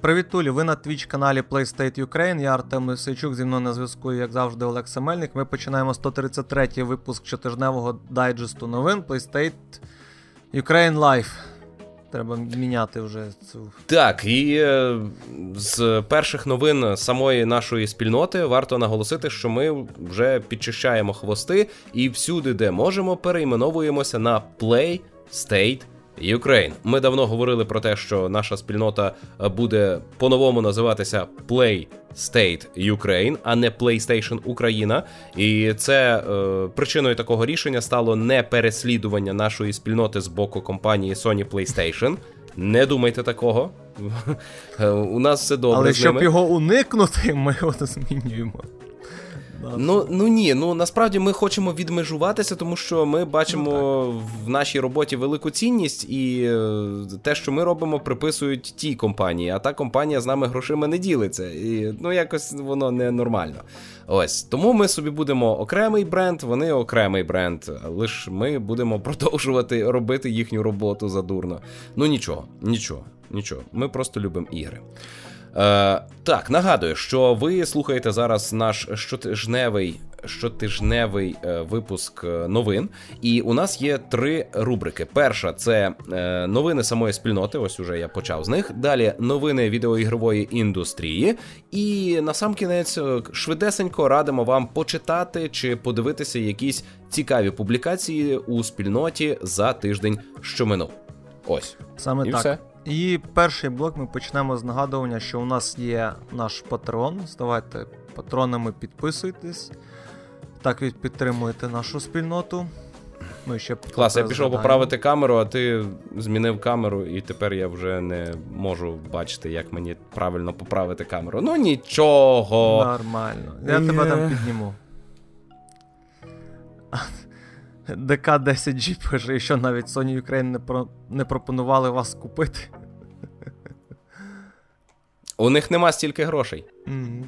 Привіт, Тулі, ви на твіч каналі PlayState Ukraine. Я Артем Лисичук, зі мною на зв'язку, як завжди, Олег Семельник. Ми починаємо 133-й випуск щотижневого дайджесту новин PlayState Ukraine Live. Треба міняти вже цю. Так, і е, з перших новин самої нашої спільноти варто наголосити, що ми вже підчищаємо хвости і всюди, де можемо, перейменовуємося на PlayState Ukraine. Ми давно говорили про те, що наша спільнота е, буде по-новому називатися Play State Ukraine, а не PlayStation Україна. І це е, причиною такого рішення стало не переслідування нашої спільноти з боку компанії Sony PlayStation. Не думайте такого. У нас все добре. Але з щоб ними. його уникнути, ми його змінюємо. Ну ну ні, ну насправді ми хочемо відмежуватися, тому що ми бачимо ну, в нашій роботі велику цінність, і е, те, що ми робимо, приписують тій компанії, а та компанія з нами грошима не ділиться. І ну якось воно не нормально. Ось тому ми собі будемо окремий бренд, вони окремий бренд. Лиш ми будемо продовжувати робити їхню роботу задурно. Ну нічого, нічого, нічого. Ми просто любимо ігри. Е, Так, нагадую, що ви слухаєте зараз наш щотижневий щотижневий е, випуск е, новин, і у нас є три рубрики. Перша це е, новини самої спільноти. Ось уже я почав з них. Далі новини відеоігрової індустрії. І на сам кінець е, швидесенько радимо вам почитати чи подивитися якісь цікаві публікації у спільноті за тиждень, що минув. Ось Саме і так. все. І перший блок ми почнемо з нагадування, що у нас є наш патрон. Ставайте патронами, підписуйтесь. Так ви підтримуєте нашу спільноту. Ми ще Клас, я пішов згадаємо. поправити камеру, а ти змінив камеру, і тепер я вже не можу бачити, як мені правильно поправити камеру. Ну нічого. Нормально. Я тебе там підніму. ДК 10G пише, що навіть Sony Ukraine не, про... не пропонували вас купити. У них нема стільки грошей. Мгм.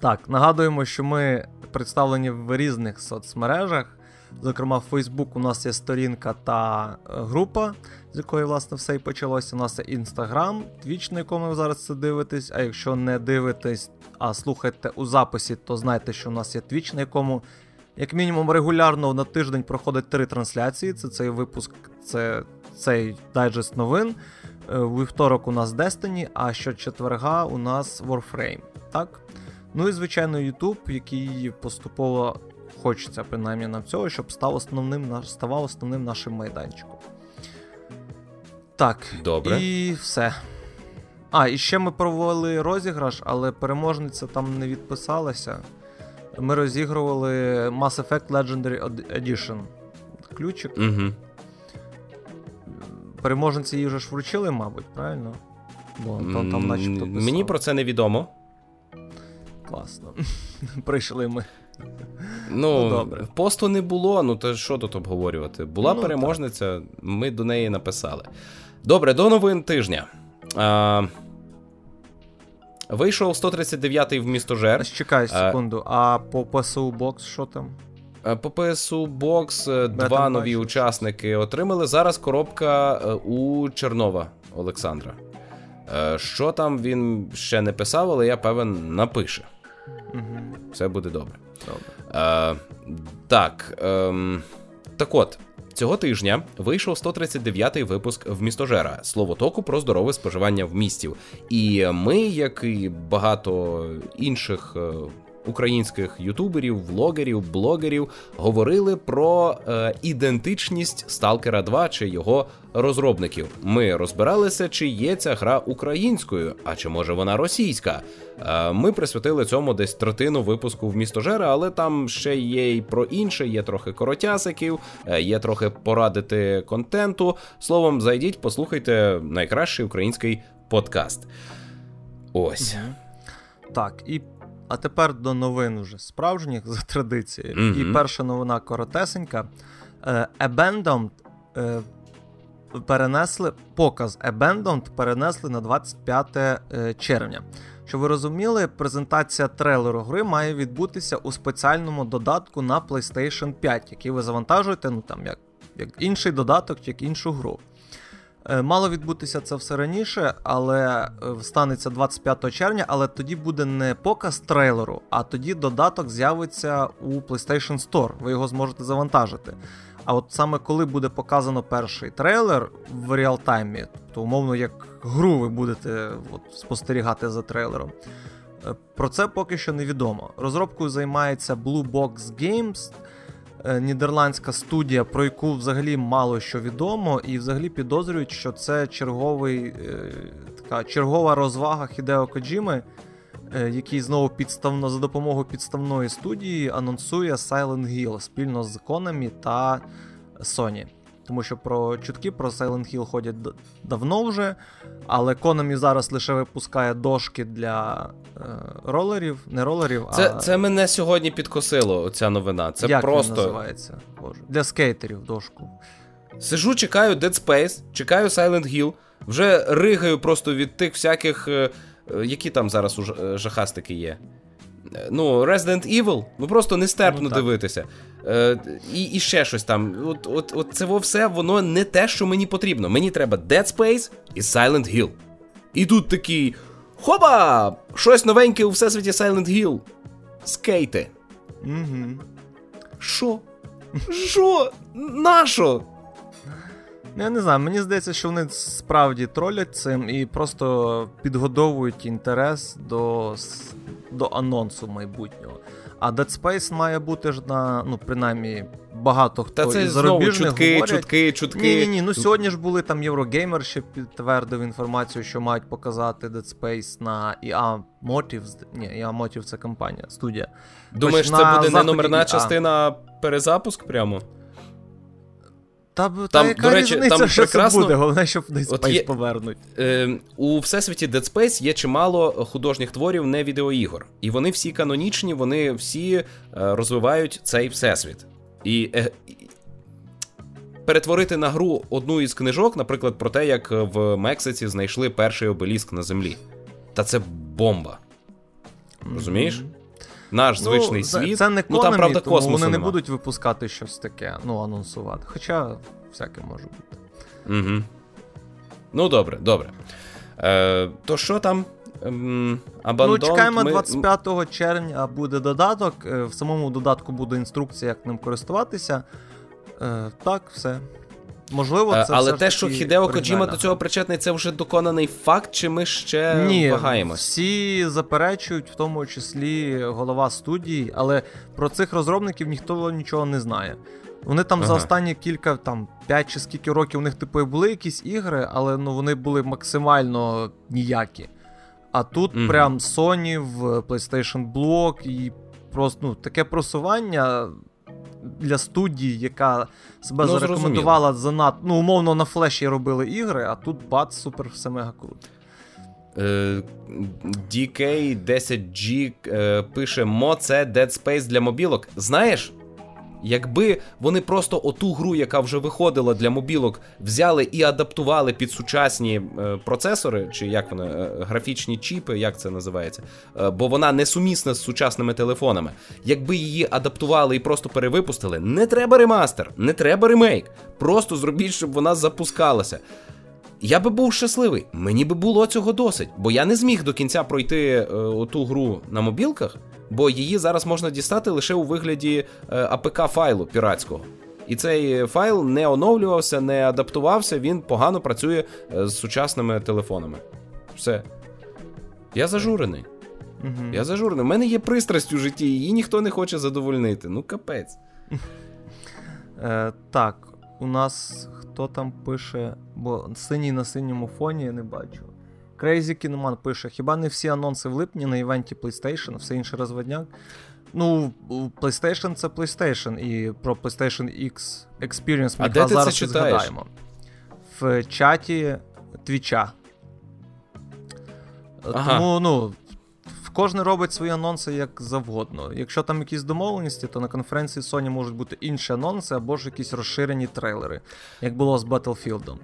Так, нагадуємо, що ми представлені в різних соцмережах. Зокрема, в Facebook у нас є сторінка та е, група, з якої, власне, все і почалося. У нас є Instagram, Twitch, на якому ви зараз це дивитесь. А якщо не дивитесь, а слухаєте у записі, то знайте, що у нас є Twitch, на якому, як мінімум, регулярно на тиждень проходить три трансляції. Це цей випуск, це цей дайджест новин. Е, У вівторок у нас Destiny, а щочетверга у нас Warframe. Так? Ну і звичайно, YouTube, який поступово хочеться, принаймні нам цього, щоб став основним, ставав основним нашим майданчиком. Так, Добре. і все. А, і ще ми провели розіграш, але переможниця там не відписалася. Ми розігрували Mass Effect Legendary Edition. Ключик. Угу. Переможниці її вже ж вручили, мабуть, правильно? Бо там, там начебто писало. Мені про це невідомо. Класно. Прийшли ми. Ну, Ну, добре. посту не було, ну то що тут обговорювати? Була Ну, переможниця, ми до неї написали. Добре, до новин тижня. А, вийшов 139-й в місто Жер. Чекай секунду, а по ПСУ бокс що там? Е, По ПСУ Бокс е, два нові щось. учасники отримали. Зараз коробка е, у Чернова Олександра. Е, Що там він ще не писав, але я певен напише. Угу. Все буде добре. Добре. Е, так. ем, так от. Цього тижня вийшов 139-й випуск в містожера словотоку про здорове споживання в містів. І ми, як і багато інших е, українських ютуберів, влогерів, блогерів, говорили про е, ідентичність Сталкера 2 чи його розробників. Ми розбиралися, чи є ця гра українською, а чи може вона російська. Е, Ми присвятили цьому десь третину випуску в місто Жера, але там ще є і про інше, є трохи коротясиків, е, є трохи порадити контенту. Словом, зайдіть, послухайте найкращий український подкаст. Ось. Так, і. А тепер до новин уже справжніх за традицією. Мгм. І перша новина коротесенька. Е, Abandoned е, перенесли показ Abandoned перенесли на 25 е, червня. Щоб ви розуміли, презентація трейлеру гри має відбутися у спеціальному додатку на PlayStation 5, який ви завантажуєте, ну там як, як інший додаток, як іншу гру. Е, мало відбутися це все раніше, але е, станеться 25 червня, але тоді буде не показ трейлеру, а тоді додаток з'явиться у PlayStation Store. Ви його зможете завантажити. А от саме коли буде показано перший трейлер в реалтаймі, то умовно як гру ви будете от, спостерігати за трейлером. Е, про це поки що невідомо. Розробкою займається Blue Box Games. Е, нідерландська студія, про яку взагалі мало що відомо, і взагалі підозрюють, що це черговий, е, така чергова розвага Хідео Коджіми, е, який знову підставно за допомогою підставної студії анонсує Silent Hill спільно з Konami та Sony. Тому що про чутки про Silent Hill ходять давно вже. Але Konami зараз лише випускає дошки для е, ролерів, не ролерів, це, а. Це мене сьогодні підкосило, ця новина. Це Як просто. Він називається? Боже. Для скейтерів дошку. Сижу, чекаю Dead Space, чекаю Silent Hill, вже ригаю просто від тих всяких. Е, е, які там зараз е, жахастики є. Ну, Resident Evil, ну просто нестерпно ну, дивитися. Е, І і ще щось там. От от, от це все воно не те, що мені потрібно. Мені треба Dead Space і Silent Hill. І тут такий. Хоба! Щось новеньке у всесвіті Silent Hill. Скейти. Угу. Що? Що? Нащо? Ну, я не знаю, мені здається, що вони справді тролять цим і просто підгодовують інтерес до до анонсу майбутнього. А Dead Space має бути ж на, ну, принаймні, багато хто Та це із зарубіжних знову чутки, говорять. чутки, чутки. Ні, ні, ні. Ну сьогодні ж були там Єврогеймер, ще підтвердив інформацію, що мають показати Dead Space на EA Motives. Ні, EA Motives це компанія, студія. Думаєш, Хоч це буде не номерна EA. частина а перезапуск прямо? Та, там, яка до речі, різниця, там що прекрасно... це буде, головне, щоб Dead Space є, повернуть. Е, У всесвіті Dead Space є чимало художніх творів не відеоігор. І вони всі канонічні, вони всі е, розвивають цей всесвіт. І е, перетворити на гру одну із книжок, наприклад, про те, як в Мексиці знайшли перший обеліск на землі. Та це бомба. Розумієш? Mm-hmm наш ну, звичний світ. Це не ну там, правда, космосу Вони нема. не будуть випускати щось таке, ну, анонсувати. Хоча всяке може бути. Угу. Ну, добре, добре. Е, То що там? Ем, ну, чекаємо ми... 25 червня буде додаток. Е, в самому додатку буде інструкція, як ним користуватися. Е, Так, все. Можливо, е, це але те, що Хідео Коджіма до цього причетний, це вже доконаний факт, чи ми ще Ні, вагаємось? Всі заперечують, в тому числі голова студії, але про цих розробників ніхто нічого не знає. Вони там ага. за останні кілька, там 5 чи скільки років у них типу були якісь ігри, але ну вони були максимально ніякі. А тут mm прям Sony в PlayStation Block і просто ну, таке просування для студії, яка себе ну, зарекомендувала занадто. Ну, умовно, на флеші робили ігри, а тут бац, супер, все мега круто. DK10G е, пише: Мо це Dead Space для мобілок. Знаєш, Якби вони просто оту гру, яка вже виходила для мобілок, взяли і адаптували під сучасні е, процесори, чи як вони, е, графічні чіпи, як це називається, е, бо вона несумісна з сучасними телефонами. Якби її адаптували і просто перевипустили, не треба ремастер, не треба ремейк. Просто зробіть, щоб вона запускалася. Я би був щасливий, мені би було цього досить, бо я не зміг до кінця пройти е, оту гру на мобілках бо її зараз можна дістати лише у вигляді е, АПК файлу піратського. І цей файл не оновлювався, не адаптувався, він погано працює е, з сучасними телефонами. Все. Я зажурений. Угу. Я зажурений. У мене є пристрасть у житті, її ніхто не хоче задовольнити. Ну, капець. Е, Так, у нас хто там пише, бо синій на синьому фоні я не бачу. Crazy Kinoman пише: хіба не всі анонси в липні на івенті PlayStation, все інше розводняк? Ну, PlayStation це PlayStation, і про PlayStation X Experience ми якраз зараз це згадаємо. В чаті Твіча. Ага. Тому, ну. Кожен робить свої анонси як завгодно. Якщо там якісь домовленості, то на конференції Sony можуть бути інші анонси або ж якісь розширені трейлери, як було з Battlefield.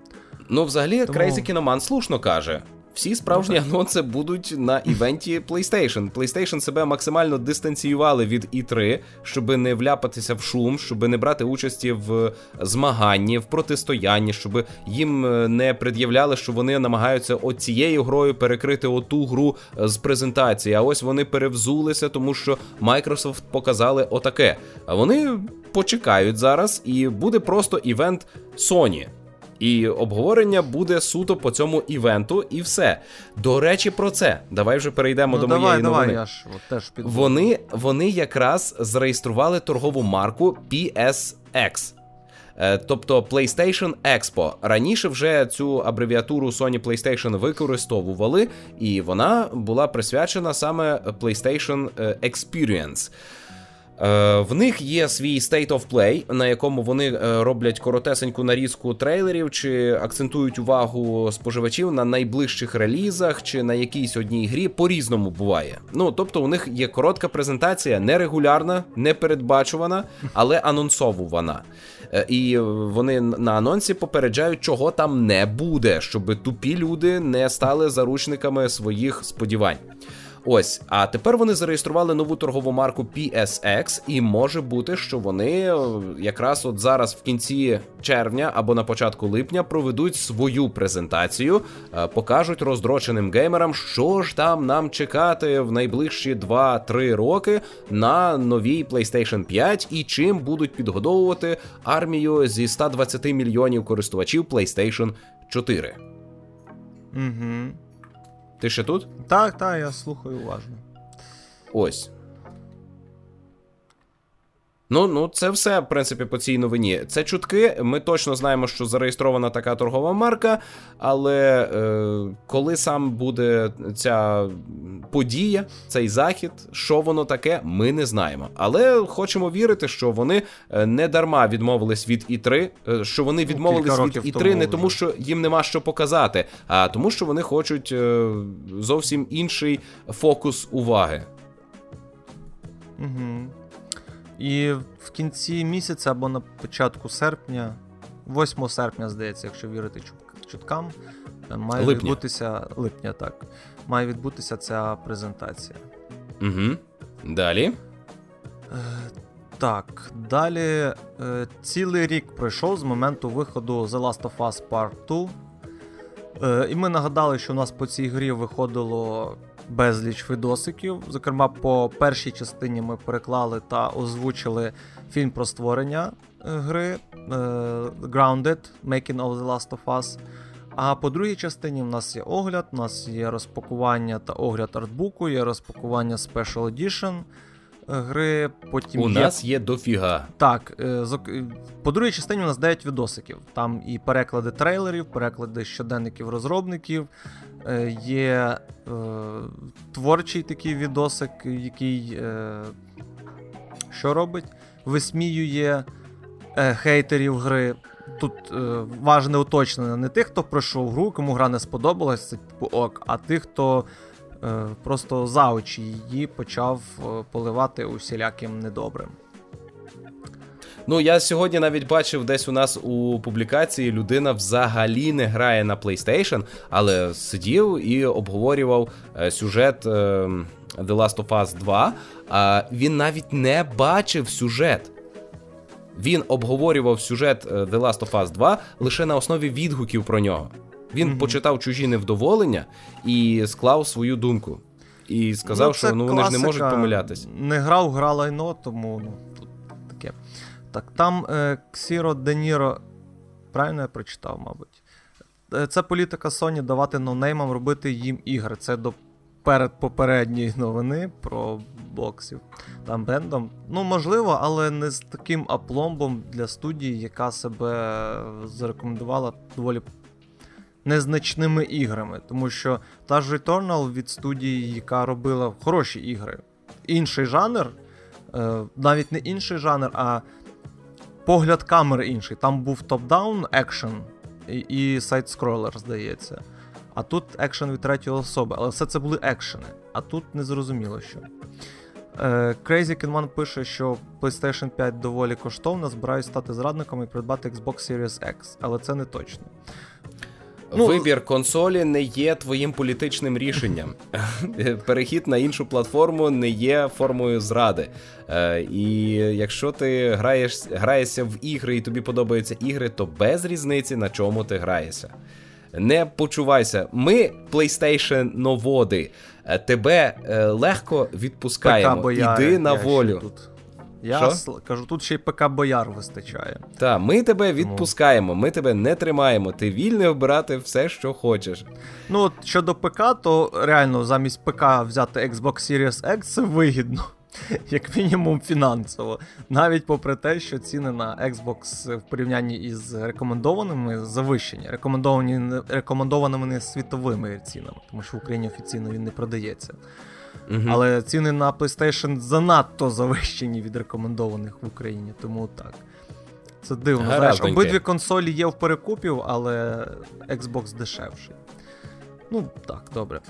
Ну, взагалі, Тому... Crazy Кіноман слушно каже: всі справжні анонси будуть на івенті PlayStation. PlayStation себе максимально дистанціювали від І3, щоб не вляпатися в шум, щоб не брати участі в змаганні, в протистоянні, щоб їм е, не пред'являли, що вони намагаються оцією грою перекрити оту гру з презентації. А ось вони перевзулися, тому що Microsoft показали отаке. А вони почекають зараз, і буде просто івент Sony. І обговорення буде суто по цьому івенту, і все. До речі, про це. Давай вже перейдемо ну, до давай, моєї давай, новини. Я ж от теж підбуду. Вони, вони якраз зареєстрували торгову марку PSX. Е, Тобто PlayStation Expo. Раніше вже цю абревіатуру Sony PlayStation використовували, і вона була присвячена саме PlayStation е, Experience. Е, В них є свій State of Play, на якому вони е, роблять коротесеньку нарізку трейлерів, чи акцентують увагу споживачів на найближчих релізах, чи на якійсь одній грі. По-різному буває. Ну тобто, у них є коротка презентація, нерегулярна, непередбачувана, але анонсовувана. Е, І вони на анонсі попереджають, чого там не буде, щоб тупі люди не стали заручниками своїх сподівань. Ось, а тепер вони зареєстрували нову торгову марку PSX, і може бути, що вони е, якраз от зараз в кінці червня або на початку липня проведуть свою презентацію, е, покажуть роздроченим геймерам, що ж там нам чекати в найближчі 2-3 роки на новій PlayStation 5 і чим будуть підгодовувати армію зі 120 мільйонів користувачів PlayStation 4. Угу. Ти ще тут? Так, так, я слухаю уважно. Ось. Ну, ну, це все, в принципі, по цій новині. Це чутки. Ми точно знаємо, що зареєстрована така торгова марка, але е, коли сам буде ця подія, цей захід, що воно таке, ми не знаємо. Але хочемо вірити, що вони е, не дарма відмовились від І3, е, що вони Ну, відмовились від І3 не тому, що їм нема що показати, а тому, що вони хочуть е, зовсім інший фокус уваги. Угу. І в кінці місяця або на початку серпня, 8 серпня, здається, якщо вірити чуткам, е, має Липня. відбутися липня, так. Має відбутися ця презентація. Угу. Далі. Так, далі е, цілий рік пройшов з моменту виходу The Last of Us Part 2. Е, і ми нагадали, що у нас по цій грі виходило безліч відосиків. Зокрема, по першій частині ми переклали та озвучили фільм про створення е, гри е, Grounded Making of the Last of Us. А по другій частині в нас є огляд, у нас є розпакування та огляд артбуку, є розпакування Special Edition е, гри. Потім У є нас є дофіга. так, по другій частині у нас 9 відосиків. Там і переклади трейлерів, переклади щоденників розробників. Е, Є е, творчий такий відосик, який е, що робить? Висміює е, хейтерів гри. Тут е, важне уточнення не тих, хто пройшов гру, кому гра не сподобалась, це типу ок, а тих, хто е, просто за очі її почав е, поливати усіляким недобрим. Ну, я сьогодні навіть бачив десь у нас у публікації людина взагалі не грає на PlayStation, але сидів і обговорював е, сюжет е, The Last of Us 2. А він навіть не бачив сюжет. Він обговорював сюжет е, The Last of Us 2 лише на основі відгуків про нього. Він Мгм. почитав чужі невдоволення і склав свою думку. І сказав, це що ну вони ж не можуть помилятись. Не грав, гра лайно, тому ну, тут таке. Так, там е, Ксіро Де Ніро, правильно я прочитав, мабуть. Е, Це політика Sony давати ноунеймам робити їм ігри. Це до передпопередньої новини про боксів та Abandoned. Ну, можливо, але не з таким апломбом для студії, яка себе зарекомендувала доволі незначними іграми. Тому що та ж Returnal від студії, яка робила хороші ігри. Інший жанр, е, навіть не інший жанр, а погляд камери інший. Там був top-down екшен і, side-scroller, здається. А тут екшен від третьої особи. Але все це були екшени. А тут не зрозуміло що. Е, Crazy Kinman пише, що PlayStation 5 доволі коштовна, збираюсь стати зрадником і придбати Xbox Series X, але це не точно. Ну, Вибір консолі не є твоїм політичним рішенням. Перехід на іншу платформу не є формою зради. Е, і якщо ти граєш, граєшся в ігри і тобі подобаються ігри, то без різниці на чому ти граєшся. Не почувайся. Ми, PlayStation новоди, е, тебе е, легко відпускаємо. Іди на волю. Тут. Я Що? кажу, тут ще й ПК Бояр вистачає. Так, ми тебе відпускаємо, ми тебе не тримаємо. Ти вільний обирати все, що хочеш. Ну, от щодо ПК, то реально замість ПК взяти Xbox Series X це вигідно. Як мінімум фінансово. Навіть попри те, що ціни на Xbox в порівнянні із рекомендованими завищені. Рекомендовані рекомендованими не світовими цінами, тому що в Україні офіційно він не продається. Угу. Але ціни на PlayStation занадто завищені від рекомендованих в Україні, тому так. Це дивно. Знаєш, Обидві консолі є в перекупів, але Xbox дешевший. Ну, так, добре.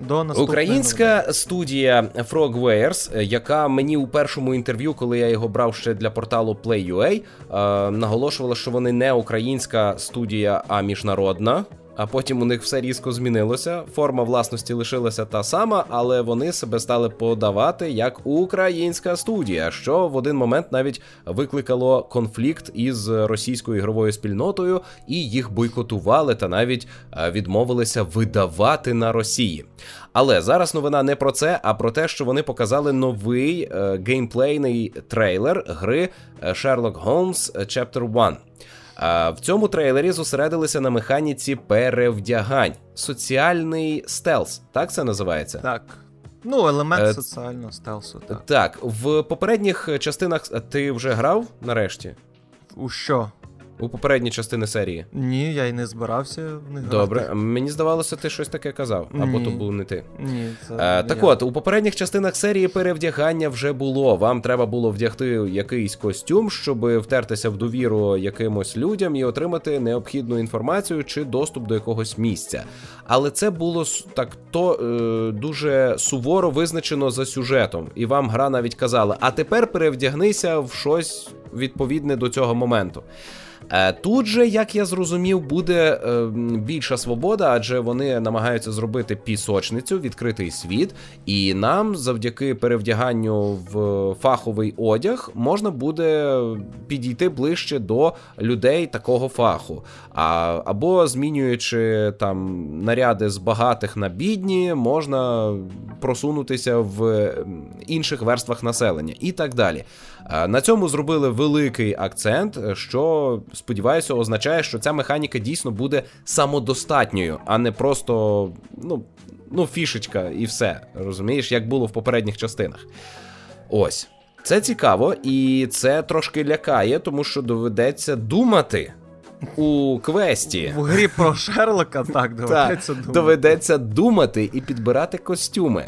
До Українська новини. студія Frogwares, яка мені у першому інтерв'ю, коли я його брав ще для порталу Play.ua, е, наголошувала, що вони не українська студія, а міжнародна а потім у них все різко змінилося. Форма власності лишилася та сама, але вони себе стали подавати як українська студія, що в один момент навіть викликало конфлікт із російською ігровою спільнотою, і їх бойкотували та навіть е, відмовилися видавати на Росії. Але зараз новина не про це, а про те, що вони показали новий е, геймплейний трейлер гри е, Sherlock Holmes Chapter 1. А в цьому трейлері зосередилися на механіці перевдягань. Соціальний стелс, так це називається? Так. Ну, елемент е, соціального стелсу. Так, Так, в попередніх частинах ти вже грав нарешті? У що? У попередній частини серії? Ні, я й не збирався в них. Добре, грати. мені здавалося, ти щось таке казав, або Ні. то був не ти. Ні, це а, Так я. от, у попередніх частинах серії перевдягання вже було. Вам треба було вдягти якийсь костюм, щоб втертися в довіру якимось людям і отримати необхідну інформацію чи доступ до якогось місця. Але це було так то е, дуже суворо визначено за сюжетом, і вам гра навіть казала: а тепер перевдягнися в щось відповідне до цього моменту. Е, тут же, як я зрозумів, буде е, більша свобода, адже вони намагаються зробити пісочницю, відкритий світ, і нам, завдяки перевдяганню в фаховий одяг, можна буде підійти ближче до людей такого фаху. А, Або змінюючи там наряди з багатих на бідні, можна просунутися в інших верствах населення і так далі. Е, на цьому зробили великий акцент, що сподіваюся, означає, що ця механіка дійсно буде самодостатньою, а не просто ну, ну, фішечка і все. Розумієш, як було в попередніх частинах. Ось. Це цікаво, і це трошки лякає, тому що доведеться думати. У квесті в грі про Шерлока так доведеться думати. доведеться думати і підбирати костюми.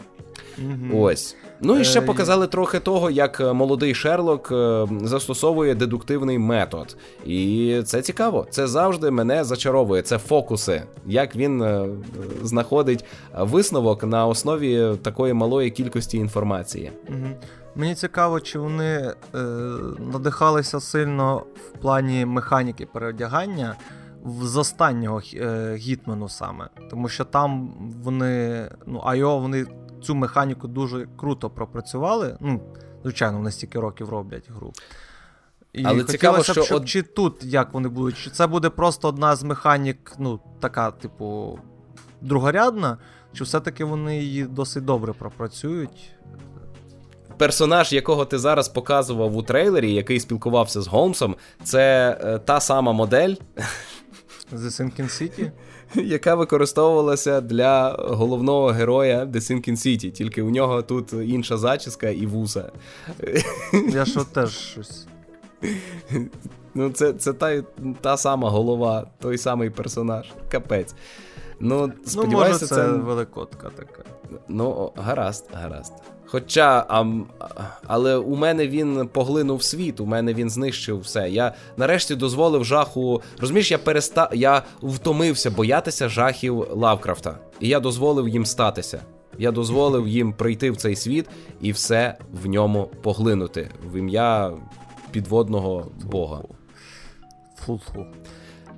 Ось. Ну і ще е, показали трохи того, як е, молодий Шерлок е, застосовує дедуктивний метод. І це цікаво. Це завжди мене зачаровує. Це фокуси, як він знаходить висновок на основі такої малої кількості інформації. Угу. Мені цікаво, чи вони е, надихалися сильно в плані механіки переодягання з останнього е, гітмену саме. Тому що там вони, ну, Айо, вони цю механіку дуже круто пропрацювали. Ну, звичайно, вони стільки років роблять гру. І Але цікаво, що щоб, от... чи тут як вони будуть, чи це буде просто одна з механік, ну, така, типу, другорядна, чи все-таки вони її досить добре пропрацюють. Персонаж, якого ти зараз показував у трейлері, який спілкувався з Голмсом, це е, та сама модель. The Sinking City? яка використовувалася для головного героя The Sinking City, тільки у нього тут інша зачіска і вуса. Я що теж щось. Ну, це це та та сама голова, той самий персонаж. Капець. Ну, сподіваюся, ну, може, це, це великотка така. Ну, гаразд, гаразд. Хоча, а, але у мене він поглинув світ, у мене він знищив все. Я нарешті дозволив жаху. Розумієш, я перестав. Я втомився боятися жахів Лавкрафта. І я дозволив їм статися. Я дозволив їм прийти в цей світ і все в ньому поглинути в ім'я підводного бога. Фу-фу.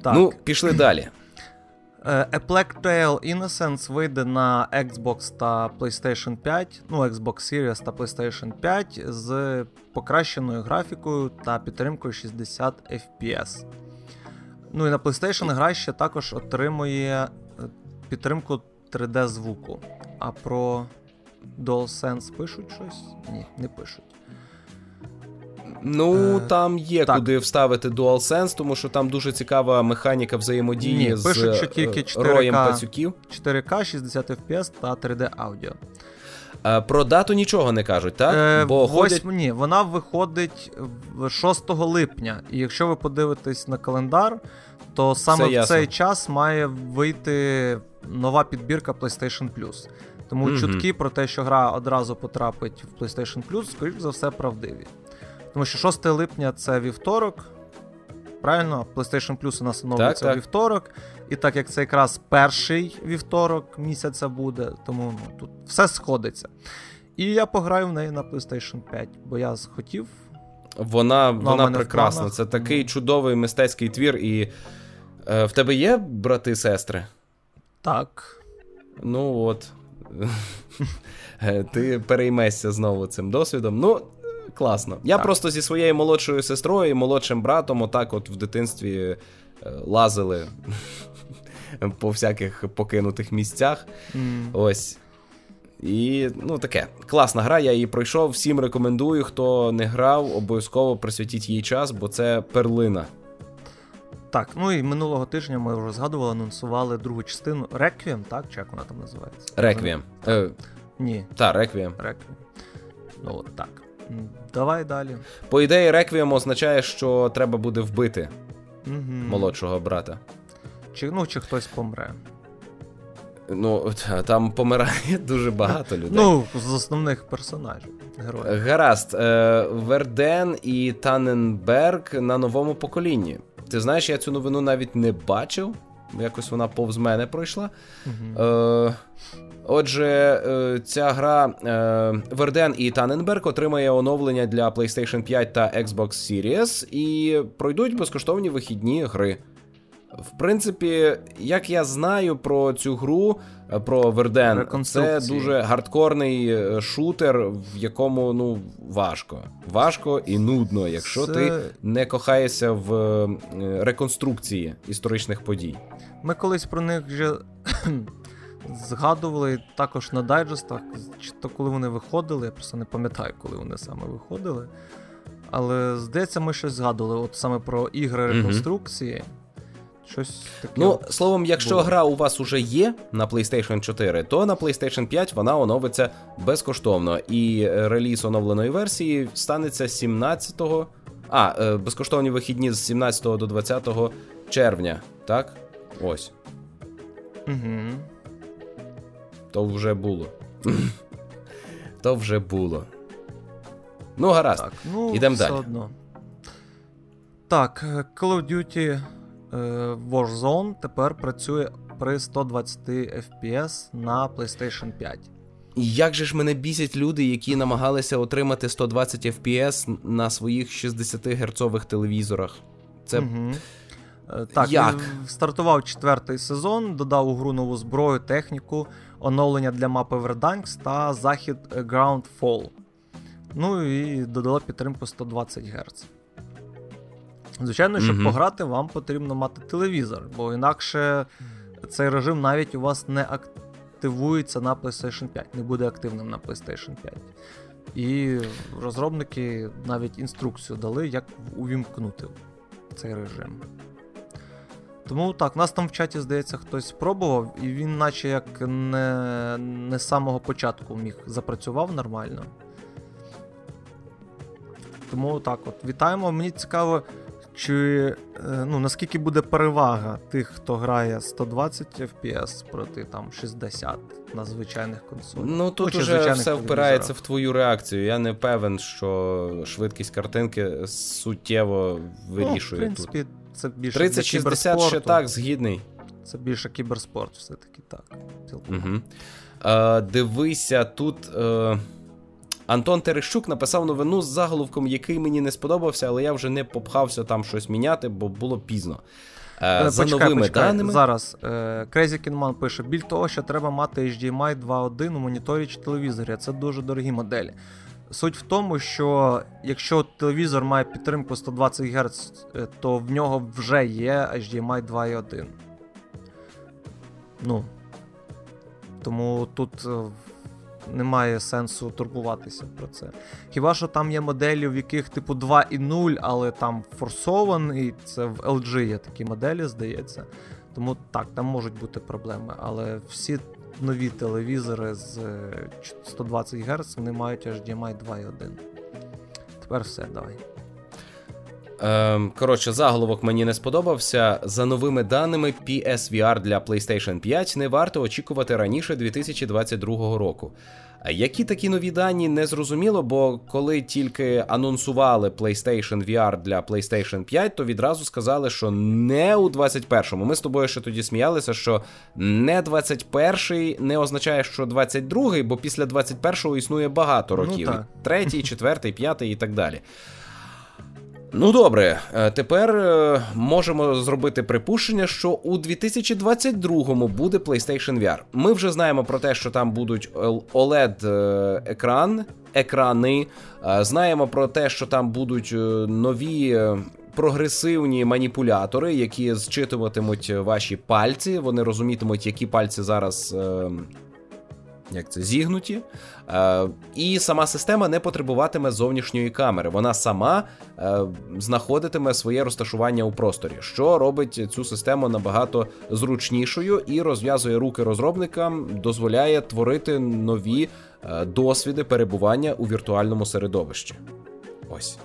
Так. Ну, пішли далі. A Plague Tale Innocence вийде на Xbox та PlayStation 5, ну, Xbox Series та PlayStation 5 з покращеною графікою та підтримкою 60 FPS. Ну і на PlayStation гра ще також отримує підтримку 3D-звуку. А про DualSense пишуть щось? Ні, не пишуть. Ну, там є так. куди вставити DualSense, тому що там дуже цікава механіка взаємодії Ні, з пишуть, що тільки 4К, роєм пацюків. 4К, 60 FPS та 3D аудіо. Про дату нічого не кажуть, так? Е, Бо 8, ходять... Ні, вона виходить 6 липня. І якщо ви подивитесь на календар, то саме Все в цей час має вийти нова підбірка PlayStation Plus. Тому mm-hmm. чутки про те, що гра одразу потрапить в PlayStation Plus, скоріш за все, правдиві. Тому що 6 липня це вівторок. Правильно, PlayStation Plus у нас оновлюється так, вівторок. І так як це якраз перший вівторок місяця буде, тому ну, тут все сходиться. І я пограю в неї на PlayStation 5, бо я захотів. Вона вона прекрасна. Це такий чудовий мистецький твір. І е, в тебе є брати і сестри? Так. Ну от. Ти переймешся знову цим досвідом. Ну, класно. Я так. просто зі своєю молодшою сестрою і молодшим братом, отак, от в дитинстві е, лазили по всяких покинутих місцях. Mm. Ось. І ну таке класна гра, я її пройшов. Всім рекомендую. Хто не грав, обов'язково присвятіть їй час, бо це перлина. Так, ну і минулого тижня ми вже згадували, анонсували другу частину Реквієм, так? Чи як вона там називається? Реквієм. Е, Ні. Так, Реквієм. Реквієм. Ну от так. Давай далі. По ідеї, Реквієм означає, що треба буде вбити угу. молодшого брата. Чи ну, чи хтось помре. Ну, там помирає дуже багато людей. Ну, з основних персонажів. героїв. Гаразд. Е, Верден і Таненберг на новому поколінні. Ти знаєш, я цю новину навіть не бачив. Якось вона повз мене пройшла. Угу. Е, Отже, е, ця гра е, Верден і Таненберг отримає оновлення для PlayStation 5 та Xbox Series і пройдуть безкоштовні вихідні гри. В принципі, як я знаю про цю гру, е, про Верден, це дуже гардкорний шутер, в якому ну важко. Важко і нудно, якщо це... ти не кохаєшся в реконструкції історичних подій. Ми колись про них вже згадували також на дайджестах, чи то коли вони виходили, я просто не пам'ятаю, коли вони саме виходили. Але здається, ми щось згадували от саме про ігри реконструкції. Щось таке. Ну, словом, якщо було. гра у вас уже є на PlayStation 4, то на PlayStation 5 вона оновиться безкоштовно. І реліз оновленої версії станеться 17-го. А, е, безкоштовні вихідні з 17 до 20 червня. Так? Ось. Угу то вже було. То вже було. Ну, гаразд. Так, ну, Ідемо далі. Одно. Так, Call of Duty е, Warzone тепер працює при 120 FPS на PlayStation 5. Як же ж мене бісять люди, які намагалися отримати 120 FPS на своїх 60 герцових телевізорах? Це. Угу. Так, Як? стартував четвертий сезон, додав у гру нову зброю, техніку, оновлення для мапи Verdansk та захід Groundfall. Ну і додало підтримку 120 Гц. Звичайно, щоб mm пограти, вам потрібно мати телевізор, бо інакше цей режим навіть у вас не активується на PlayStation 5, не буде активним на PlayStation 5. І розробники навіть інструкцію дали, як увімкнути цей режим. Тому так, нас там в чаті, здається, хтось спробував, і він, наче як не не з самого початку міг запрацював нормально. Тому так от, вітаємо. Мені цікаво, чи е, ну, наскільки буде перевага тих, хто грає 120 FPS проти там 60 на звичайних консолях. Ну тут ну, уже все впирається в твою реакцію. Я не певен, що швидкість картинки суттєво вирішує. Ну, в принципі, тут. Це більше 3060 ще так, згідний. Це більше кіберспорт, все-таки так. Угу. Е, Дивися, тут е, Антон Терещук написав новину з заголовком, який мені не сподобався, але я вже не попхався там щось міняти, бо було пізно. Е, за почекай, новими почекай. даними. Зараз е, Crazy Kingman пише: біль того, що треба мати HDMI 2.1 у моніторі чи телевізорі. Це дуже дорогі моделі. Суть в тому, що якщо телевізор має підтримку 120 Гц, е, то в нього вже є HDMI 2.1. Ну. Тому тут е, немає сенсу турбуватися про це. Хіба що там є моделі, в яких типу 2.0, але там форсований, це в LG є такі моделі, здається. Тому так, там можуть бути проблеми. Але всі нові телевізори з 120 е, Гц вони мають HDMI 2.1. Тепер все, давай. Ем, коротше, заголовок мені не сподобався. За новими даними, PSVR для PlayStation 5 не варто очікувати раніше 2022 року. Які такі нові дані не зрозуміло, бо коли тільки анонсували PlayStation VR для PlayStation 5, то відразу сказали, що не у 21-му. Ми з тобою ще тоді сміялися, що не 21-й не означає, що 22-й, бо після 21-го існує багато ну років: ну, третій, четвертий, п'ятий і так далі. Ну добре, е, тепер е, можемо зробити припущення, що у 2022-му буде PlayStation VR. Ми вже знаємо про те, що там будуть oled е, екран, екрани. Знаємо про те, що там будуть нові. Прогресивні маніпулятори, які зчитуватимуть ваші пальці, вони розумітимуть, які пальці зараз як це зігнуті. Е, І сама система не потребуватиме зовнішньої камери. Вона сама е, знаходитиме своє розташування у просторі, що робить цю систему набагато зручнішою і розв'язує руки розробникам, дозволяє творити нові е, досвіди перебування у віртуальному середовищі. Ось.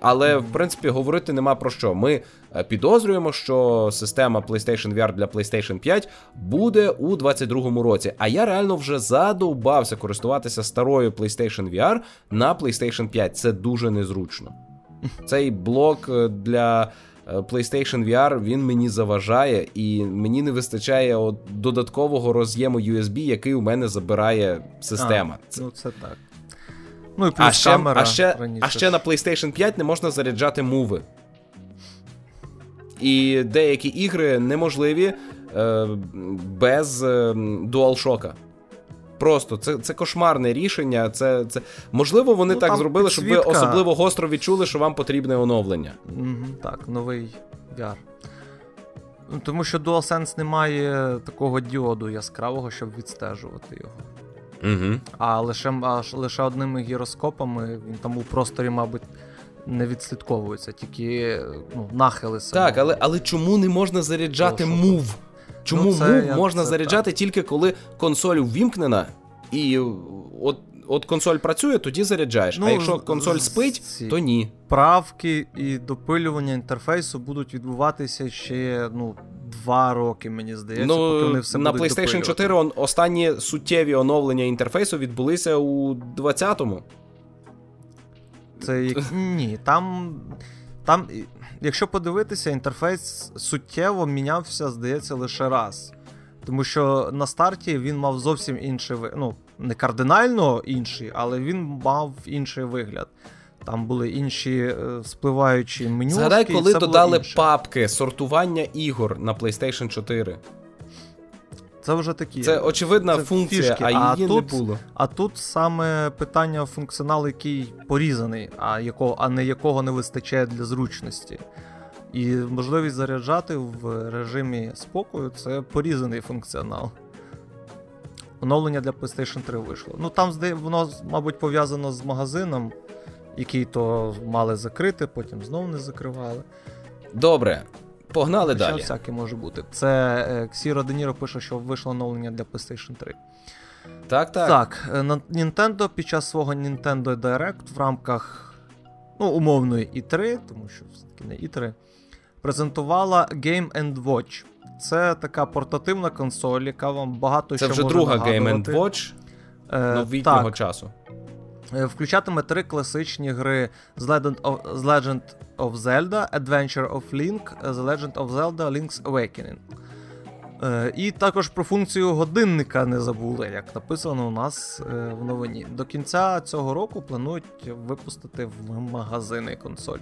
Але в принципі говорити нема про що. Ми е, підозрюємо, що система PlayStation VR для PlayStation 5 буде у 2022 році. А я реально вже задовбався користуватися старою PlayStation VR на PlayStation 5. Це дуже незручно. Цей блок е, для е, PlayStation VR він мені заважає, і мені не вистачає от додаткового роз'єму USB, який у мене забирає система. А, Ну це так. Ну і плюс а ще, камера. А ще, а ще на PlayStation 5 не можна заряджати мови. І деякі ігри неможливі е, без е, DualShock. Просто це це кошмарне рішення. Це, це... Можливо, вони ну, так зробили, підсвітка. щоб ви особливо гостро відчули, що вам потрібне оновлення. Угу, Так, новий VR. Ну, Тому що DualSense не має такого діоду яскравого, щоб відстежувати його. Угу. А лише а лише одними гіроскопами він там у просторі, мабуть, не відслідковується, тільки ну, нахили самого. Так, але але чому не можна заряджати мув? Чому ну, мув можна заряджати так. тільки коли консоль ввімкнена, і от от консоль працює, тоді заряджаєш. Ну, а якщо консоль спить, то ні. Правки і допилювання інтерфейсу будуть відбуватися ще ну, два роки, мені здається. Ну, поки вони все На PlayStation допилювати. 4 он, останні суттєві оновлення інтерфейсу відбулися у 20-му. Це як... Ні, там. Там, якщо подивитися, інтерфейс суттєво мінявся, здається, лише раз. Тому що на старті він мав зовсім інший ну, не кардинально інший, але він мав інший вигляд. Там були інші е, спливаючі меню. Згадай, коли додали папки сортування ігор на PlayStation 4. Це вже такі. Це очевидна це функція, фішки. а її а тут, не було. А тут саме питання функціоналу, який порізаний, а якого, а не якого не вистачає для зручності. І можливість заряджати в режимі спокою це порізаний функціонал. Оновлення для PlayStation 3 вийшло. Ну там воно, мабуть, пов'язано з магазином, який то мали закрити, потім знову не закривали. Добре, погнали Хоча далі. всяке може бути. Це Ксіро Деніро пише, що вийшло оновлення для PlayStation 3. Так, так. Так, е, Nintendo під час свого Nintendo Direct в рамках ну, умовної І3, тому що все-таки не І3, презентувала Game Watch. Це така портативна консоль, яка вам багато Це що вже друга нагадувати. Game Watch е, новітнього так. часу. Е, включатиме три класичні гри The Legend Legend of Zelda, Adventure of Link, The Legend of Zelda Link's Awakening. Е, і також про функцію годинника не забули, як написано у нас е, в новині. До кінця цього року планують випустити в магазини консоль.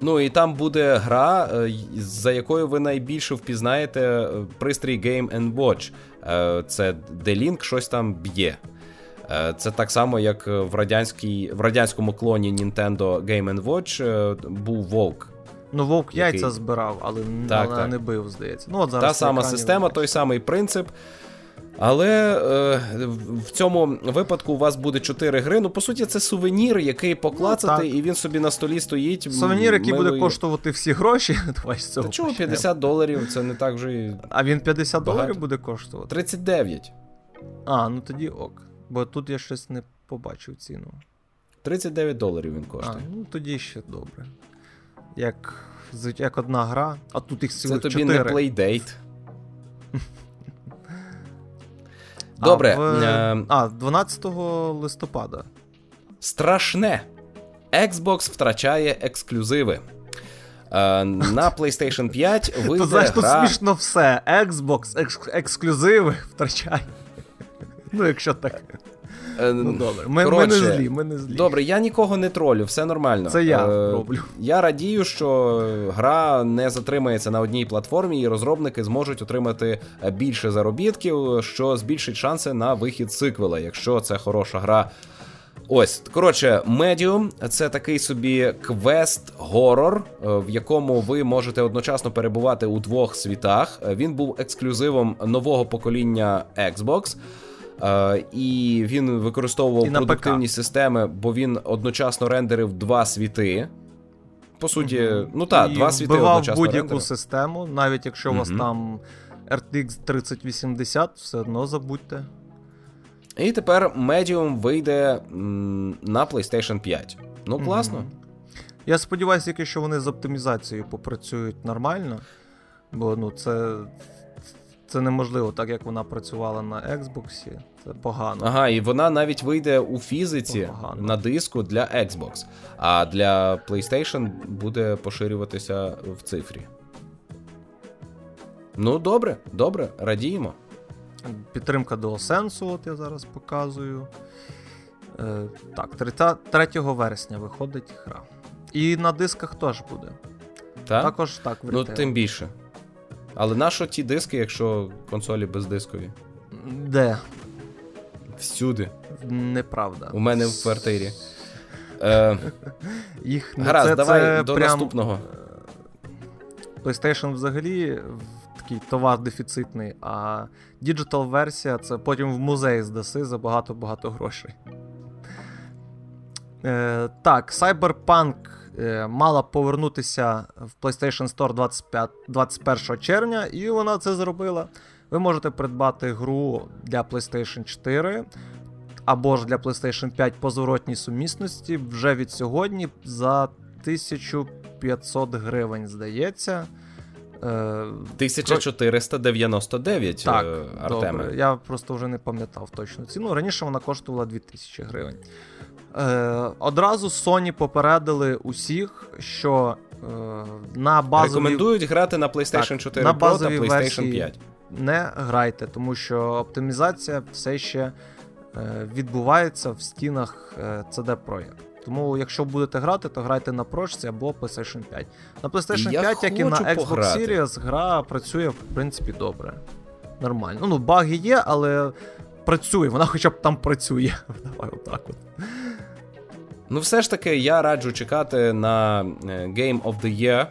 Ну і там буде гра, е, за якою ви найбільше впізнаєте е, пристрій Game Watch. Це де Link щось там б'є. Це так само, як в радянській, в радянському клоні Nintendo Game Watch був Вовк. Ну, Вовк який... яйця збирав, але, так, але так. не бив, здається. Ну, от зараз Та сама система, той самий принцип. Але е, в цьому випадку у вас буде 4 гри. Ну, по суті, це сувенір, який поклацати, ну, і він собі на столі стоїть. Сувенір, який милої... буде коштувати всі гроші. Давай з цього Та чого 50 доларів, це не так вже. А він 50 багато. доларів буде коштувати? 39. А, ну тоді ок. Бо тут я щось не побачив ціну. 39 доларів він коштує. А, Ну тоді ще добре. Як як одна гра, а тут їх цілих Це тобі 4. не плейдейт. Добре. А, в... Е... а, 12 листопада. Страшне. Xbox втрачає ексклюзиви. Е, на PlayStation 5 вийде То знаєш, гра... тут смішно все. Xbox екс- ексклюзиви втрачає. Ну, якщо так. Е, ну, добре. Ми, Коротше, ми не злі, ми не злі. Добре, я нікого не тролю, все нормально. Це я е, роблю. Я радію, що гра не затримається на одній платформі, і розробники зможуть отримати більше заробітків, що збільшить шанси на вихід сиквела, якщо це хороша гра. Ось, коротше, Medium — це такий собі квест-горор, е, в якому ви можете одночасно перебувати у двох світах. Він був ексклюзивом нового покоління Xbox. Е, і він використовував і продуктивні системи, бо він одночасно рендерив два світи. По суті, mm-hmm. ну так, два світи одночасно будь-яку рендерив. систему, навіть якщо у вас там RTX 3080, все одно забудьте. І тепер Medium вийде м, на PlayStation 5. Ну, класно. Mm-hmm. Я сподіваюся, що вони з оптимізацією попрацюють нормально, бо ну, це це неможливо, так як вона працювала на Xbox. Це погано. Ага, і вона навіть вийде у фізиці погано. на диску для Xbox, а для PlayStation буде поширюватися в цифрі. Ну, добре, добре, радіємо. Підтримка DualSense, от я зараз показую. Е, Так, 3 вересня виходить гра. І на дисках теж буде. Так? Також так. в Ну, тим більше. Але на що ті диски, якщо консолі бездискові? Де? Всюди. Неправда. У мене в квартирі. Е, Їх Гаразд, це, давай це до прям... наступного. PlayStation взагалі такий товар дефіцитний, а Digital версія це потім в музей здаси за багато-багато грошей. Е, Так, Cyberpunk Е, мала повернутися в PlayStation Store 25, 21 червня, і вона це зробила. Ви можете придбати гру для PlayStation 4 або ж для PlayStation 5 по зворотній сумісності вже від сьогодні за 1500 гривень, здається. 1499 е, так, Артеме. Добре. Я просто вже не пам'ятав точну ціну. Раніше вона коштувала 2000 гривень. Е, Одразу Sony попередили усіх, що е, на базовій... Рекомендують грати на PlayStation так, 4 на Pro та PlayStation 5. Не грайте, тому що оптимізація все ще е, відбувається в стінах CD Projekt. Тому, якщо будете грати, то грайте на прошці або PlayStation 5. На PlayStation Я 5, як і на Xbox пограти. Series, гра працює, в принципі, добре. Нормально. Ну, баги є, але працює, вона хоча б там працює. Давай отак от. Ну, все ж таки, я раджу чекати на е, Game of the Year,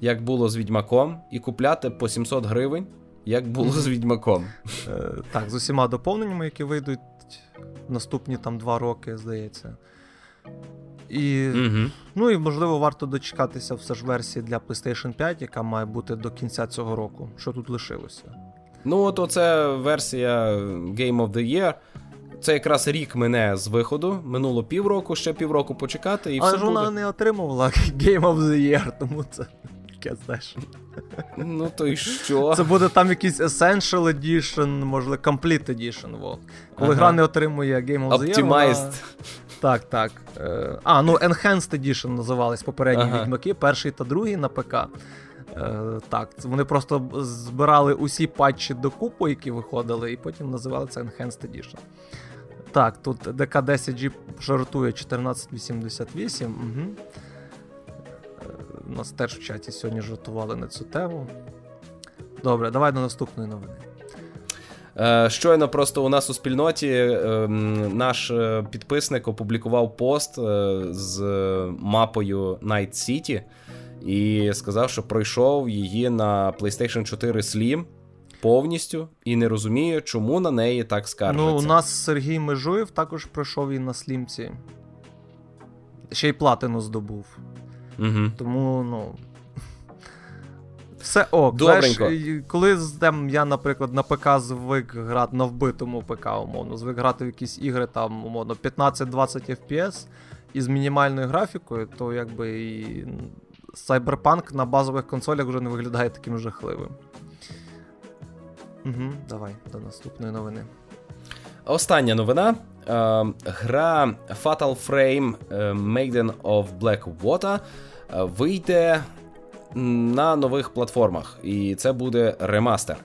як було з Відьмаком, і купляти по 700 гривень, як було з Відьмаком. Е, так, з усіма доповненнями, які вийдуть наступні там два роки, здається. І, угу. Ну і можливо варто дочекатися все ж версії для PlayStation 5, яка має бути до кінця цього року. Що тут лишилося? Ну, от оце версія Game of the Year. Це якраз рік мене з виходу. Минуло півроку, ще півроку почекати, і Але все ж вона не отримувала Game of the Year, тому це таке, знаєш. Ну то й що? Це буде там якийсь Essential Edition, можливо, Complete Edition. Во. Коли ага. гра не отримує Game of the Year. Optimized. Вона... Так, так. Е, а, ну Enhanced Edition називались попередні ага. відьмаки, перший та другий на ПК. Е, так, вони просто збирали усі патчі докупу, які виходили, і потім називали це Enhanced Edition. Так, тут DK10G жартує 1488. Угу. нас теж в чаті сьогодні жартували на цю тему. Добре, давай до наступної новини. Е, щойно просто у нас у спільноті ем, наш е, підписник опублікував пост е, з мапою Night City і сказав, що пройшов її на PlayStation 4 Slim повністю і не розуміє, чому на неї так скаржаться. Ну, у нас Сергій Межуєв також пройшов і на слімці. Ще й платину здобув. Угу. Тому, ну. Все ок. Добренько. Знаєш, коли там, я, наприклад, на ПК звик грати на вбитому ПК, умовно, звик грати в якісь ігри там, умовно, 15-20 FPS із мінімальною графікою, то якби і Cyberpunk на базових консолях вже не виглядає таким жахливим. Угу, Давай до наступної новини. Остання новина. Е, гра Fatal Frame е, Maiden of Black Water е, вийде на нових платформах, і це буде ремастер.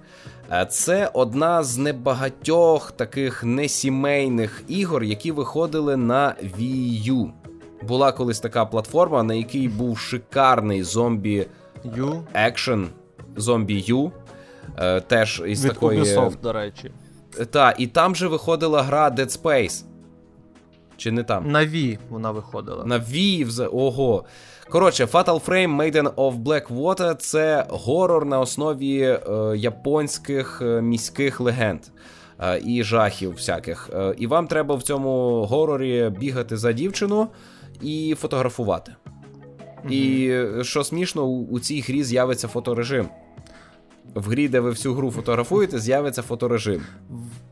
Це одна з небагатьох таких несімейних ігор, які виходили на Wii U. Була колись така платформа, на якій був шикарний зомбі екшен зомбі Ю. Е, Теж із від такої. Ubisoft, до речі. Та, і там же виходила гра Dead Space. Чи не там? На Wii вона виходила. На Wii, вз- ого. Коротше, Fatal Frame Maiden of Black Water це горор на основі е, японських е, міських легенд е, і жахів всяких. Е, і вам треба в цьому горорі бігати за дівчину і фотографувати. І е, що смішно, у цій грі з'явиться фоторежим. В грі, де ви всю гру фотографуєте, з'явиться фоторежим.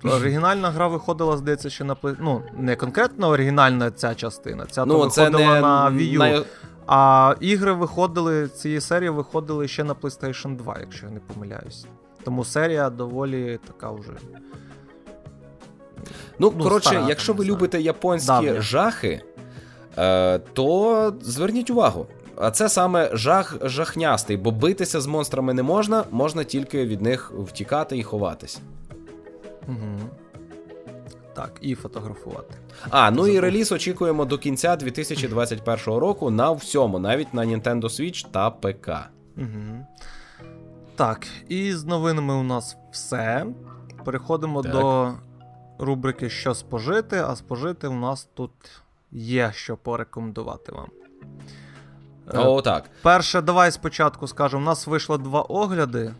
Оригінальна гра виходила, здається, ще на Ну, не конкретно оригінальна ця частина. Ця то Ну, це не на Wii U. на- А ігри виходили, цієї серії виходили ще на PlayStation 2, якщо я не помиляюсь. Тому серія доволі така вже. Ну, Ну, коротше, стара, якщо ви любите японські Давня. жахи, е, то зверніть увагу. А це саме жах жахнястий, бо битися з монстрами не можна, можна тільки від них втікати і ховатись. Угу. Так, і фотографувати. А, ну і Забув. реліз очікуємо до кінця 2021 року на всьому, навіть на Nintendo Switch та ПК. Угу. Так, і з новинами у нас все. Переходимо Так. до рубрики Що спожити, а спожити у нас тут є що порекомендувати вам. Е, О, так. Перше, давай спочатку скажемо. У нас вийшло два огляди,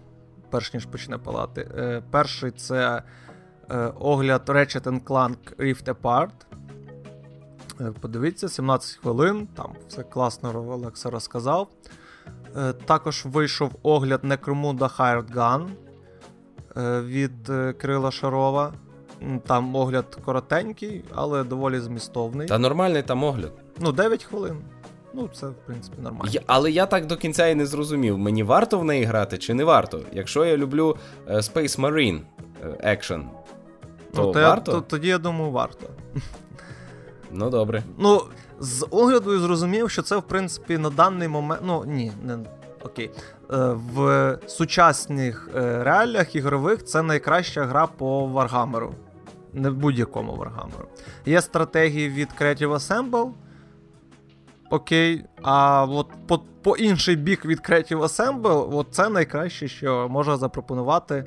перш ніж почне палати. Е, перший це е, огляд Ratchet Clank Rift Apart. Подивіться, 17 хвилин, там все класно Олекса розказав. Також вийшов огляд Necromunda Hired Gun від Кирила Шарова. Там огляд коротенький, але доволі змістовний. Та нормальний там огляд. Ну, 9 хвилин. Ну, це, в принципі, нормально. Я, але я так до кінця і не зрозумів, мені варто в неї грати чи не варто. Якщо я люблю е, Space Marine е, екшен, то ну, варто? то- тоді я думаю, варто. Ну добре. Ну, з огляду я зрозумів, що це, в принципі, на даний момент. Ну, ні, не окей. Е, в сучасних е, реаліях ігрових це найкраща гра по Warhammer. Не будь-якому Warhammer. Є стратегії від Creative Assemble. Окей. А от по, по інший бік від Creative Assemble, от це найкраще, що може запропонувати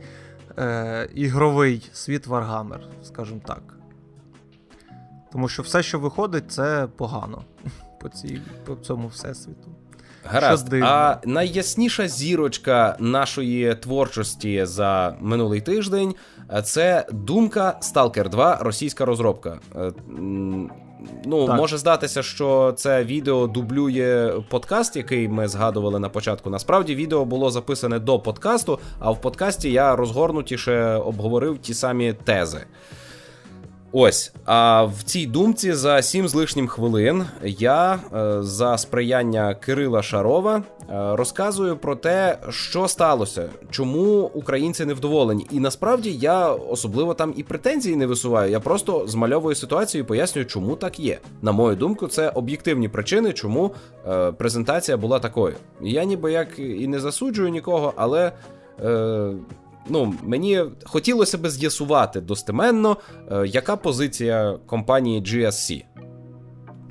е, ігровий світ Warhammer, скажімо так. Тому що все, що виходить, це погано по, цій, по цьому всесвіту. Гаразд. А найясніша зірочка нашої творчості за минулий тиждень е, це думка Stalker 2, російська розробка. Ну, Так. може здатися, що це відео дублює подкаст, який ми згадували на початку. Насправді, відео було записане до подкасту, а в подкасті я розгорнутіше обговорив ті самі тези. Ось, а в цій думці за сім з лишнім хвилин я е, за сприяння Кирила Шарова е, розказую про те, що сталося, чому українці невдоволені. І насправді я особливо там і претензії не висуваю. Я просто змальовую ситуацію і пояснюю, чому так є. На мою думку, це об'єктивні причини, чому е, презентація була такою. Я ніби як і не засуджую нікого, але. Ну, мені хотілося би з'ясувати достеменно, е, яка позиція компанії GSC.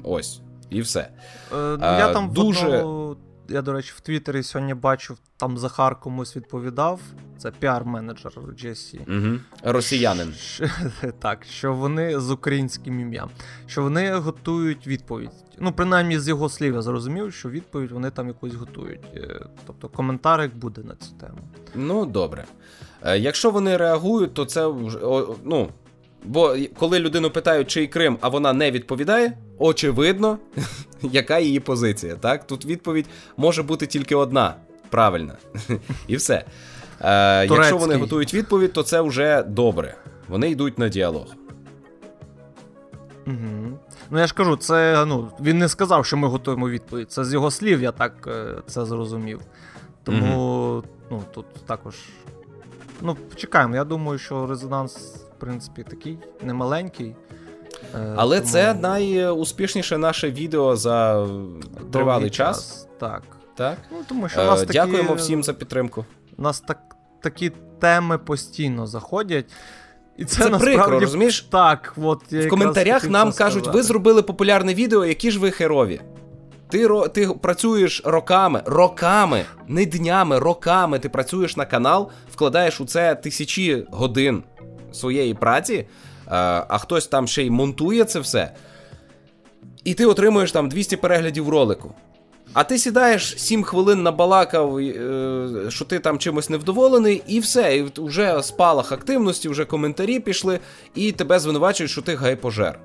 Ось, і все. Е, я А, там дуже- в одному я, до речі, в Твіттері сьогодні бачив, там Захар комусь відповідав. Це піар-менеджер GSC. Угу. Росіянин. Що, так, що вони з українським ім'ям, що вони готують відповідь. Ну, принаймні, з його слів я зрозумів, що відповідь вони там якусь готують. Е, тобто коментарик буде на цю тему. Ну, добре. Е, якщо вони реагують, то це ну, Бо коли людину питають, чий Крим, а вона не відповідає, очевидно, яка її позиція. Так? Тут відповідь може бути тільки одна. Правильна. І все. Е, Якщо вони готують відповідь, то це вже добре. Вони йдуть на діалог. Угу. Ну, я ж кажу, це ну, він не сказав, що ми готуємо відповідь. Це з його слів, я так е, це зрозумів. Тому угу. ну, тут також. Ну, почекаємо. Я думаю, що резонанс, принципі, такий немаленький. Е, Але тому... це найуспішніше наше відео за тривалий час. час. Так. Так? Ну, тому що у нас е, такі... Дякуємо всім за підтримку. У нас так, такі теми постійно заходять. І це, це насправді прикро, розумієш? Так, от я В коментарях нам кажуть, ви зробили популярне відео, які ж ви херові. Ти ти працюєш роками, роками, не днями, роками. Ти працюєш на канал, вкладаєш у це тисячі годин своєї праці, а, а хтось там ще й монтує це все. І ти отримуєш там 200 переглядів ролику. А ти сідаєш 7 хвилин набалакав, е, що ти там чимось невдоволений, і все. І вже спалах активності, вже коментарі пішли, і тебе звинувачують, що ти гайпожер.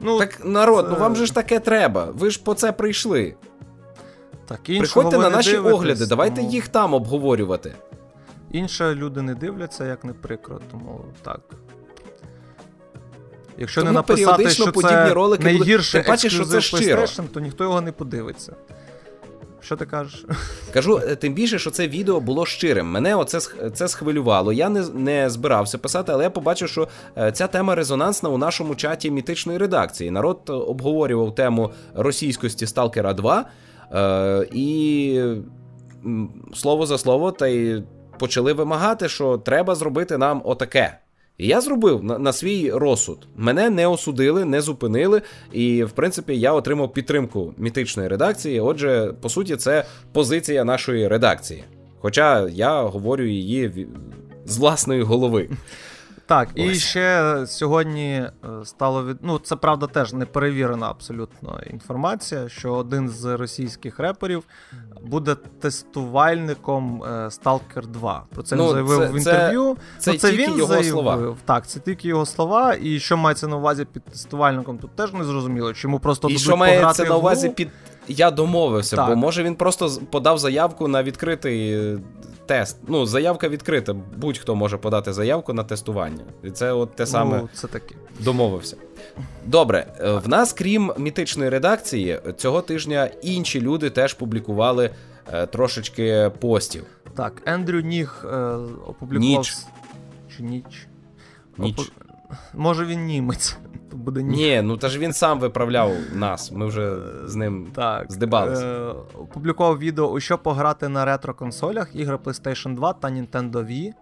Ну, Так, народ, це... ну вам же ж таке треба. Ви ж по це прийшли. Так, Приходьте на наші огляди, давайте тому... їх там обговорювати. Інше люди не дивляться, як не прикро, тому так. Якщо Тому не написати, що це ролики найгірше бачиш, що це щиро. то ніхто його не подивиться. Що ти кажеш? Кажу, е, тим більше, що це відео було щирим. Мене оце це схвилювало. Я не не збирався писати, але я побачив, що е, ця тема резонансна у нашому чаті мітичної редакції. Народ обговорював тему російськості Сталкера 2. Е, І слово за слово, та й почали вимагати, що треба зробити нам отаке. І я зробив на, на свій розсуд. Мене не осудили, не зупинили, і в принципі я отримав підтримку мітичної редакції. Отже, по суті, це позиція нашої редакції. Хоча я говорю її з власної голови. Так, Ось. і ще сьогодні е, стало від. Ну, це правда теж неперевірена абсолютно інформація, що один з російських реперів буде тестувальником е, Stalker 2. Про це ну, він заявив це, в інтерв'ю. Це, ну, це, це він його заявив. слова. Так, це тільки його слова. І що мається на увазі під тестувальником, тут теж не зрозуміло. Чому просто І що мається на увазі під. Я домовився, так. бо може він просто подав заявку на відкритий тест. Ну, заявка відкрита. Будь-хто може подати заявку на тестування. І це от те саме ну, це таки. домовився. Добре, е, в нас, крім мітичної редакції, цього тижня інші люди теж публікували е, трошечки постів. Так, Ендрю Ніг е, опублікував. Ніч. Чи ніч? Ніч. Оп... Може він німець. Буде ніч. Ні, ну та ж він сам виправляв нас. Ми вже з ним так, здибалися. Е, опублікував відео, у що пограти на ретро-консолях, ігри PlayStation 2 та Nintendo Wii.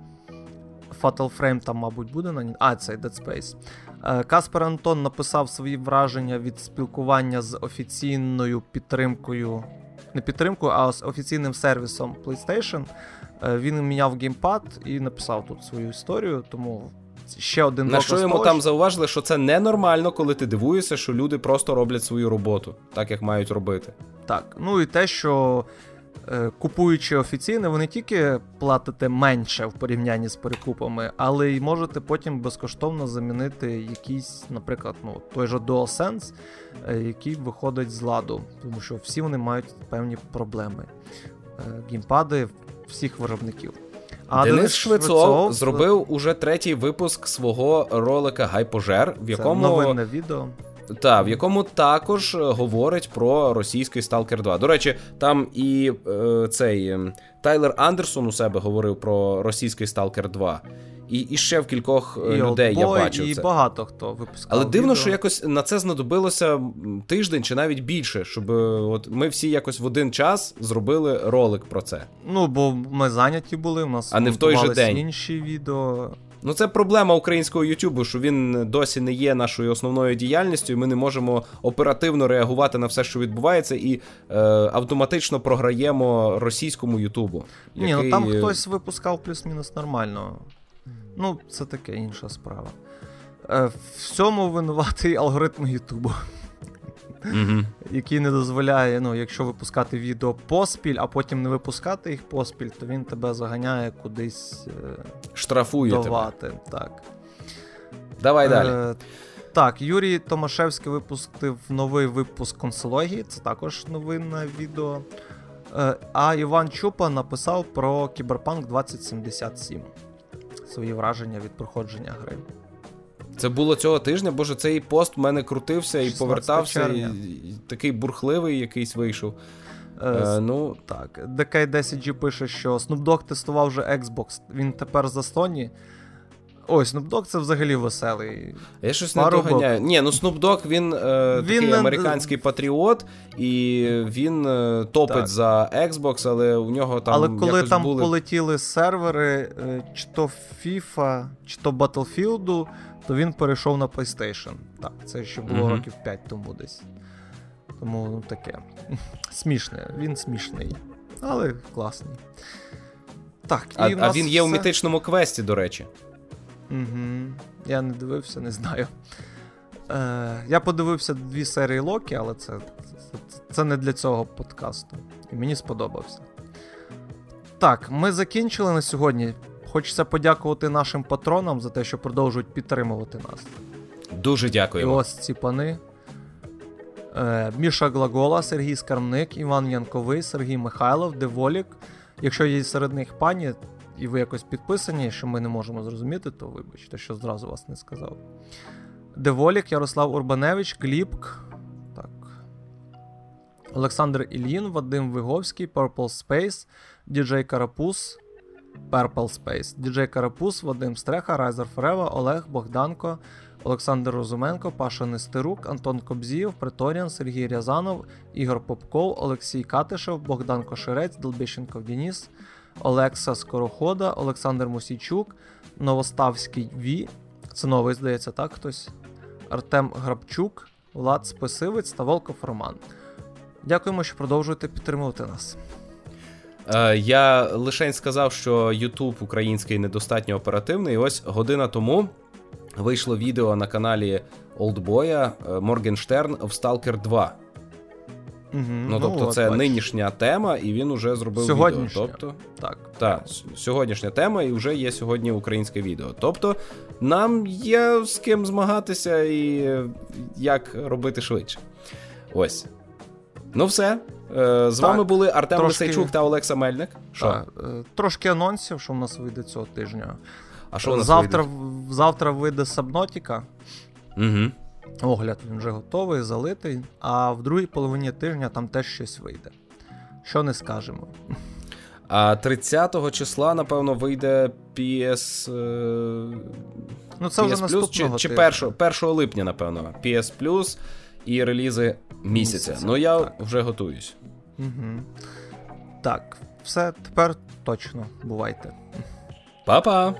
Fatal Frame там, мабуть, буде на А, це Dead Space. Е, Каспер Антон написав свої враження від спілкування з офіційною підтримкою. Не підтримкою, а з офіційним сервісом PlayStation. Е, він міняв геймпад і написав тут свою історію, тому ще один На що йому там зауважили, що це ненормально, коли ти дивуєшся, що люди просто роблять свою роботу, так як мають робити. Так, ну і те, що Е, купуючи офіційне, ви не тільки платите менше в порівнянні з перекупами, але й можете потім безкоштовно замінити якийсь, наприклад, ну, той же DualSense, е, який виходить з ладу, тому що всі вони мають певні проблеми. Е, геймпади всіх виробників. А Денис, Денис Швецов, Швецов зробив уже третій випуск свого ролика Гайпожер, в якому Це новинне відео. Та, в якому також е, говорить про російський Stalker 2. До речі, там і е, цей ем, Тайлер Андерсон у себе говорив про російський Сталкер 2. І і ще в кількох е, і людей я бачив. І це. багато хто випускав. Але дивно, відео. що якось на це знадобилося тиждень чи навіть більше, щоб е, от ми всі якось в один час зробили ролик про це. Ну, бо ми зайняті були, у нас а не в той же день. інші відео. Ну, це проблема українського Ютубу, що він досі не є нашою основною діяльністю, і ми не можемо оперативно реагувати на все, що відбувається, і е, автоматично програємо російському Ютубу. Ні, ну там хтось випускав плюс-мінус нормально. Ну, це таке інша справа. Е, В цьому винуватий алгоритм Ютубу. Який не дозволяє, ну, якщо випускати відео поспіль, а потім не випускати їх поспіль, то він тебе заганяє кудись е, штрафує давати. тебе. Так. Давай е, далі. Так, Юрій Томашевський випустив новий випуск консології, це також новинне відео. Е, а Іван Чупа написав про Кіберпанк 2077. Свої враження від проходження гри. Це було цього тижня, боже, цей пост в мене крутився і повертався. І, і Такий бурхливий якийсь вийшов. Е, е, ну, Так, DK10G пише, що Snoop Dogg тестував вже Xbox, він тепер за Sony. Ой, Snoop Dogg це взагалі веселий. Я щось Парубок. не доганяю. Ні, ну Snoop Dogg, він, е, він такий американський патріот, і він е, топить так. за Xbox, але у нього там. Але коли там були... полетіли сервери, е, чи то FIFA, чи то Battlefield, то він перейшов на PlayStation. Так, це ще було mm-hmm. років 5 тому десь. Тому ну, таке. Смішне, він смішний, але класний. Так, А, і а він є все... у мітичному квесті, до речі. Угу. Я не дивився, не знаю. Е, Я подивився дві серії Локі, але це, це, це не для цього подкасту. І мені сподобався. Так, ми закінчили на сьогодні. Хочеться подякувати нашим патронам за те, що продовжують підтримувати нас. Дуже дякуємо. І ось ці пани. Е, Міша Глагола, Сергій Скармник, Іван Янковий, Сергій Михайлов, Деволік. Якщо є серед них пані, і ви якось підписані, що ми не можемо зрозуміти, то вибачте, що зразу вас не сказав. Деволік, Ярослав Урбаневич, Кліпк. Так. Олександр Ільїн, Вадим Виговський, Purple Space, Діджей Карапус. Purple Space, Діджей Карапус, Вадим Стреха, Райзер Форева, Олег Богданко, Олександр Розуменко, Паша Нестерук, Антон Кобзієв, Преторіан, Сергій Рязанов, Ігор Попков, Олексій Катишев, Богдан Кошерець, Долбіщенков Дініс, Олекса Скорохода, Олександр Мусійчук, Новоставський Ві. Це новий, здається, так хтось. Артем Грабчук, Влад Списивець та Волков Роман. Дякуємо, що продовжуєте підтримувати нас. Е, я лише сказав, що YouTube український недостатньо оперативний. Ось година тому вийшло відео на каналі Олдбоя Моргенштерн в Stalker 2. Угу, ну, тобто, ну, це бач. нинішня тема, і він уже зробив Сьогоднішня. відео. Тобто, так. Так, сьогоднішня тема, і вже є сьогодні українське відео. Тобто, нам є з ким змагатися і як робити швидше. Ось. Ну, все. Е, з так, вами були Артем трошки... Лисейчук та Олекса Мельник. Що? Так, е, Трошки анонсів, що в нас вийде цього тижня. А що у нас завтра вийде? завтра вийде Сабнотіка. Угу. Огляд він вже готовий, залитий. А в другій половині тижня там теж щось вийде. Що не скажемо. А 30 числа, напевно, вийде PS. Е, ну, це PS вже наступного Чи, чи 1, 1 липня, напевно, PS Plus і релізи місяця. місяця. Ну я так. вже готуюсь. Угу. Так, все тепер точно. Бувайте. Па-па!